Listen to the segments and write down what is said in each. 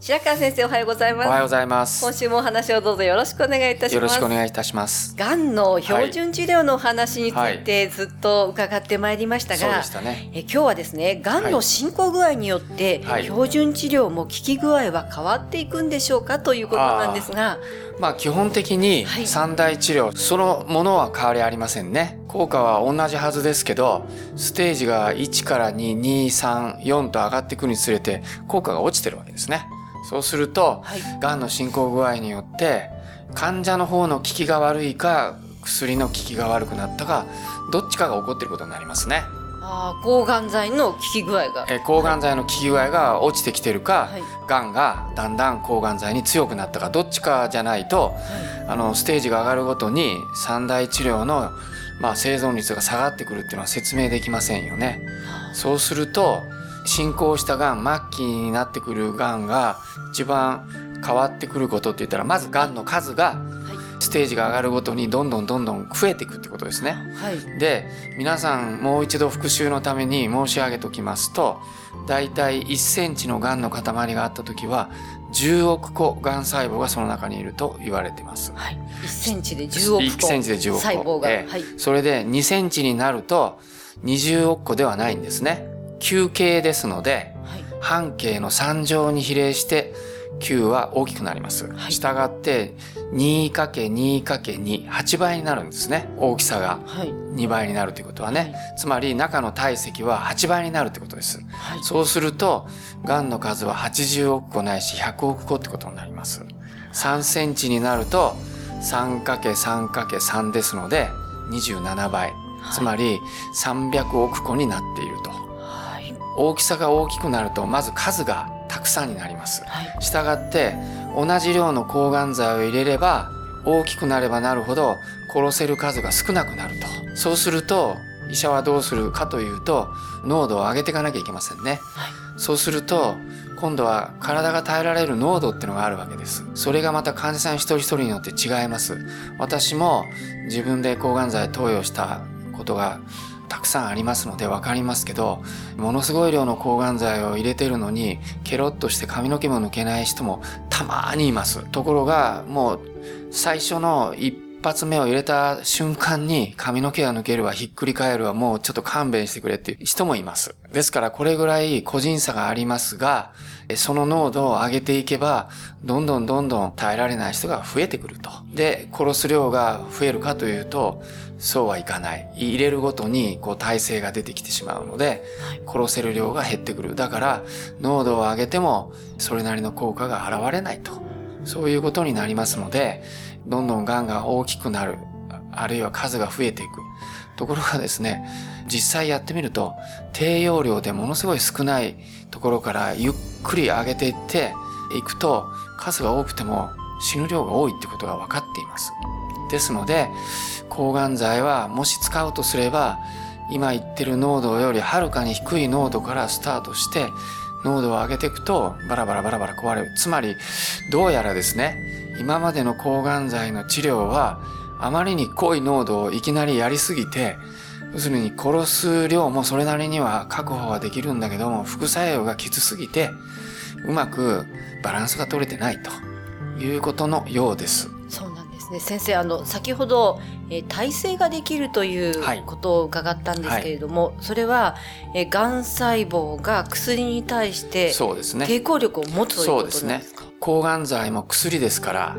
白川先生おはようございます。おはようございます。今週もお話をどうぞよろしくお願いいたします。よろしくお願いいたします。がんの標準治療のお話についてずっと伺ってまいりましたが、そうでしたね。え今日はですねがんの進行具合によって、はい。標準治療も効き具合は変わっていくんでしょうかということなんですが。まあ基本的にはい。三大治療、そのものは変わりありませんね。効果は同じはずですけどステージが1から223と上がっていくにつれて効果が落ちてるわけですねそうするとはい。がんの進行具合によって患者の方の効きが悪いか薬の効きが悪くなったかどっちかが起こっていることになりますね。あー抗がん剤の効き具合が。えー抗がん剤の効き具合が落ちてきてるか、はい。がんがだんだん抗がん剤に強くなったかどっちかじゃないとあのステージが上がるごとに三大治療の、まあ、生存率が下がってくるっていうのは説明できませんよね。そうすると進行したがん末期になってくるがんが一番変わってくることって言ったらまずがんの数がステージが上がるごとにどんどんどんどん増えていくってことですね。はい。で皆さんもう一度復習のために申し上げておきますとだいたい1センチのがんの塊があった時は10億個がん細胞がその中にいると言われてます。はい、1センチで10億1個センチで10億個。細胞が、ええ。はい、それで2センチになると20億個ではないんですね。球形ですのではい、半径の3乗に比例して球は大きくなります。はいしたがって 2×2×2、8倍になるんですね。大きさが。はい、2倍になるということはね、つまり中の体積は8倍になるということです。はい、そうすると、癌の数は80億個ないし100億個ってことになります。3センチになると 3×3×3 ですので27倍。つまり300億個になっていると。はい、大きさが大きくなると、まず数がたくさんになります。はい、したがって同じ量の抗がん剤を入れれば大きくなればなるほど殺せる数が少なくなると。そうすると医者はどうするかというと濃度を上げていかなきゃいけませんね、そうすると今度は体が耐えられる濃度っていうのがあるわけです。それがまた患者さん一人一人によって違います。私も自分で抗がん剤投与したことがたくさんありますので分かりますけどものすごい量の抗がん剤を入れてるのにケロッとして髪の毛も抜けない人もたまにいます。ところがもう最初の一発目を入れた瞬間に髪の毛が抜けるわひっくり返るわもうちょっと勘弁してくれっていう人もいますですからこれぐらい個人差がありますがその濃度を上げていけばどんどんどんどん耐えられない人が増えてくるとで殺す量が増えるかというとそうはいかない。入れるごとにこう耐性が出てきてしまうので、殺せる量が減ってくる。だから濃度を上げてもそれなりの効果が現れないと。そういうことになりますので、どんどん癌が大きくなる。あるいは数が増えていく。ところがですね、実際やってみると低用量でものすごい少ないところからゆっくり上げていっていくと数が多くても死ぬ量が多いってことが分かっています。ですので、抗がん剤はもし使うとすれば今言ってる濃度よりはるかに低い濃度からスタートして濃度を上げていくとバラバラバラバラ壊れるつまりどうやらですね今までの抗がん剤の治療はあまりに濃い濃度をいきなりやりすぎて要するに殺す量もそれなりには確保はできるんだけども副作用がきつすぎてうまくバランスが取れてないということのようです。ね先生あの先ほど、えー、耐性ができるというはいことを伺ったんですけれども、それは、えー、がん細胞が薬に対してそうですね。抵抗力を持つということそうですねなんですか。抗がん剤も薬ですから、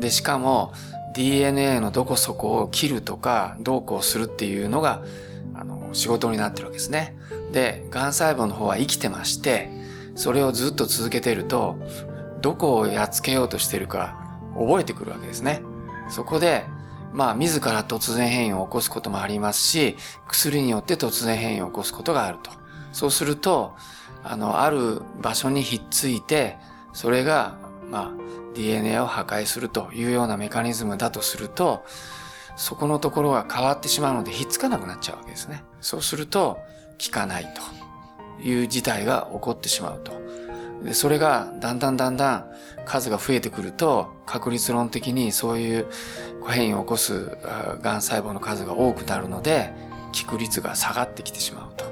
で、しかも DNA のどこそこを切るとか、どうこうするっていうのが、あの、仕事になってるわけですね。で、がん細胞の方は生きてまして、それをずっと続けてると、どこをやっつけようとしてるか覚えてくるわけですね。そこで、まあ、自ら突然変異を起こすこともありますし、薬によって突然変異を起こすことがあると。そうすると、あの、ある場所にひっついて、それが、まあ、DNA を破壊するというようなメカニズムだとすると、そこのところが変わってしまうので、ひっつかなくなっちゃうわけですね。そうすると、効かないという事態が起こってしまうと。で、それがだんだんだんだん数が増えてくると、確率論的にそういう変異を起こすがん細胞の数が多くなるので、効く率が下がってきてしまうと。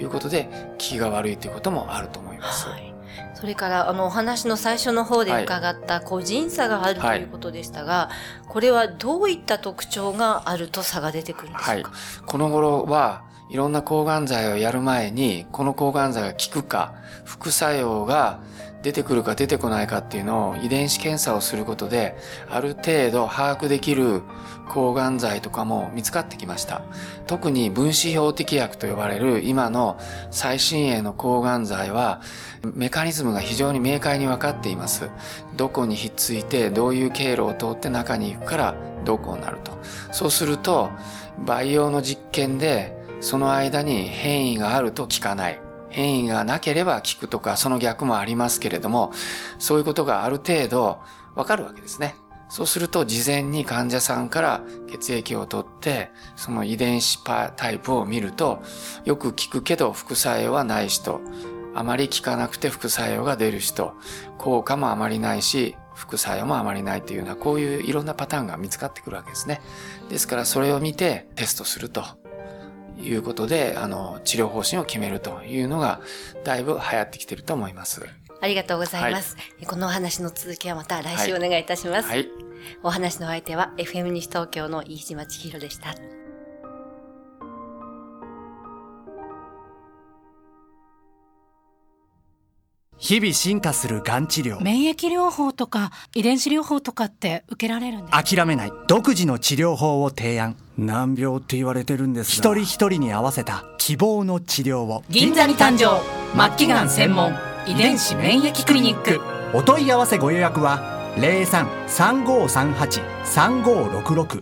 いうことで、効きが悪いということもあると思います。はい。それからあのお話の最初の方で伺った個人差があるということでしたが、はい、これはどういった特徴があると差が出てくるんでしょうか、はい、この頃はいろんな抗がん剤をやる前にこの抗がん剤が効くか副作用が出てくるか出てこないかっていうのを遺伝子検査をすることである程度把握できる抗がん剤とかも見つかってきました。特に分子標的薬と呼ばれる今の最新鋭の抗がん剤はメカニズムが非常に明快に分かっています。どこにひっついてどういう経路を通って中に行くからどこうなると。そうすると培養の実験でその間に変異があると効かない。変異がなければ効くとか、その逆もありますけれども、そういうことがある程度わかるわけですね。そうすると事前に患者さんから血液を取って、その遺伝子パタイプを見ると、よく効くけど副作用はない人、あまり効かなくて副作用が出る人、効果もあまりないし、副作用もあまりないというような、こういういろんなパターンが見つかってくるわけですね。ですからそれを見てテストするということで、あの、治療方針を決めるというのが、だいぶ流行ってきてると思います。ありがとうございます。はい、このお話の続きはまた来週お願いいたします。はい、はい、お話の相手は FM 西東京の飯島千尋でした。日々進化するがん治療。免疫療法とか遺伝子療法とかって受けられるんです諦めない。独自の治療法を提案。難病って言われてるんです一人一人に合わせた希望の治療を。銀座に誕生。末期がん専門。遺伝子免疫クリニック。お問い合わせご予約は03-3538-3566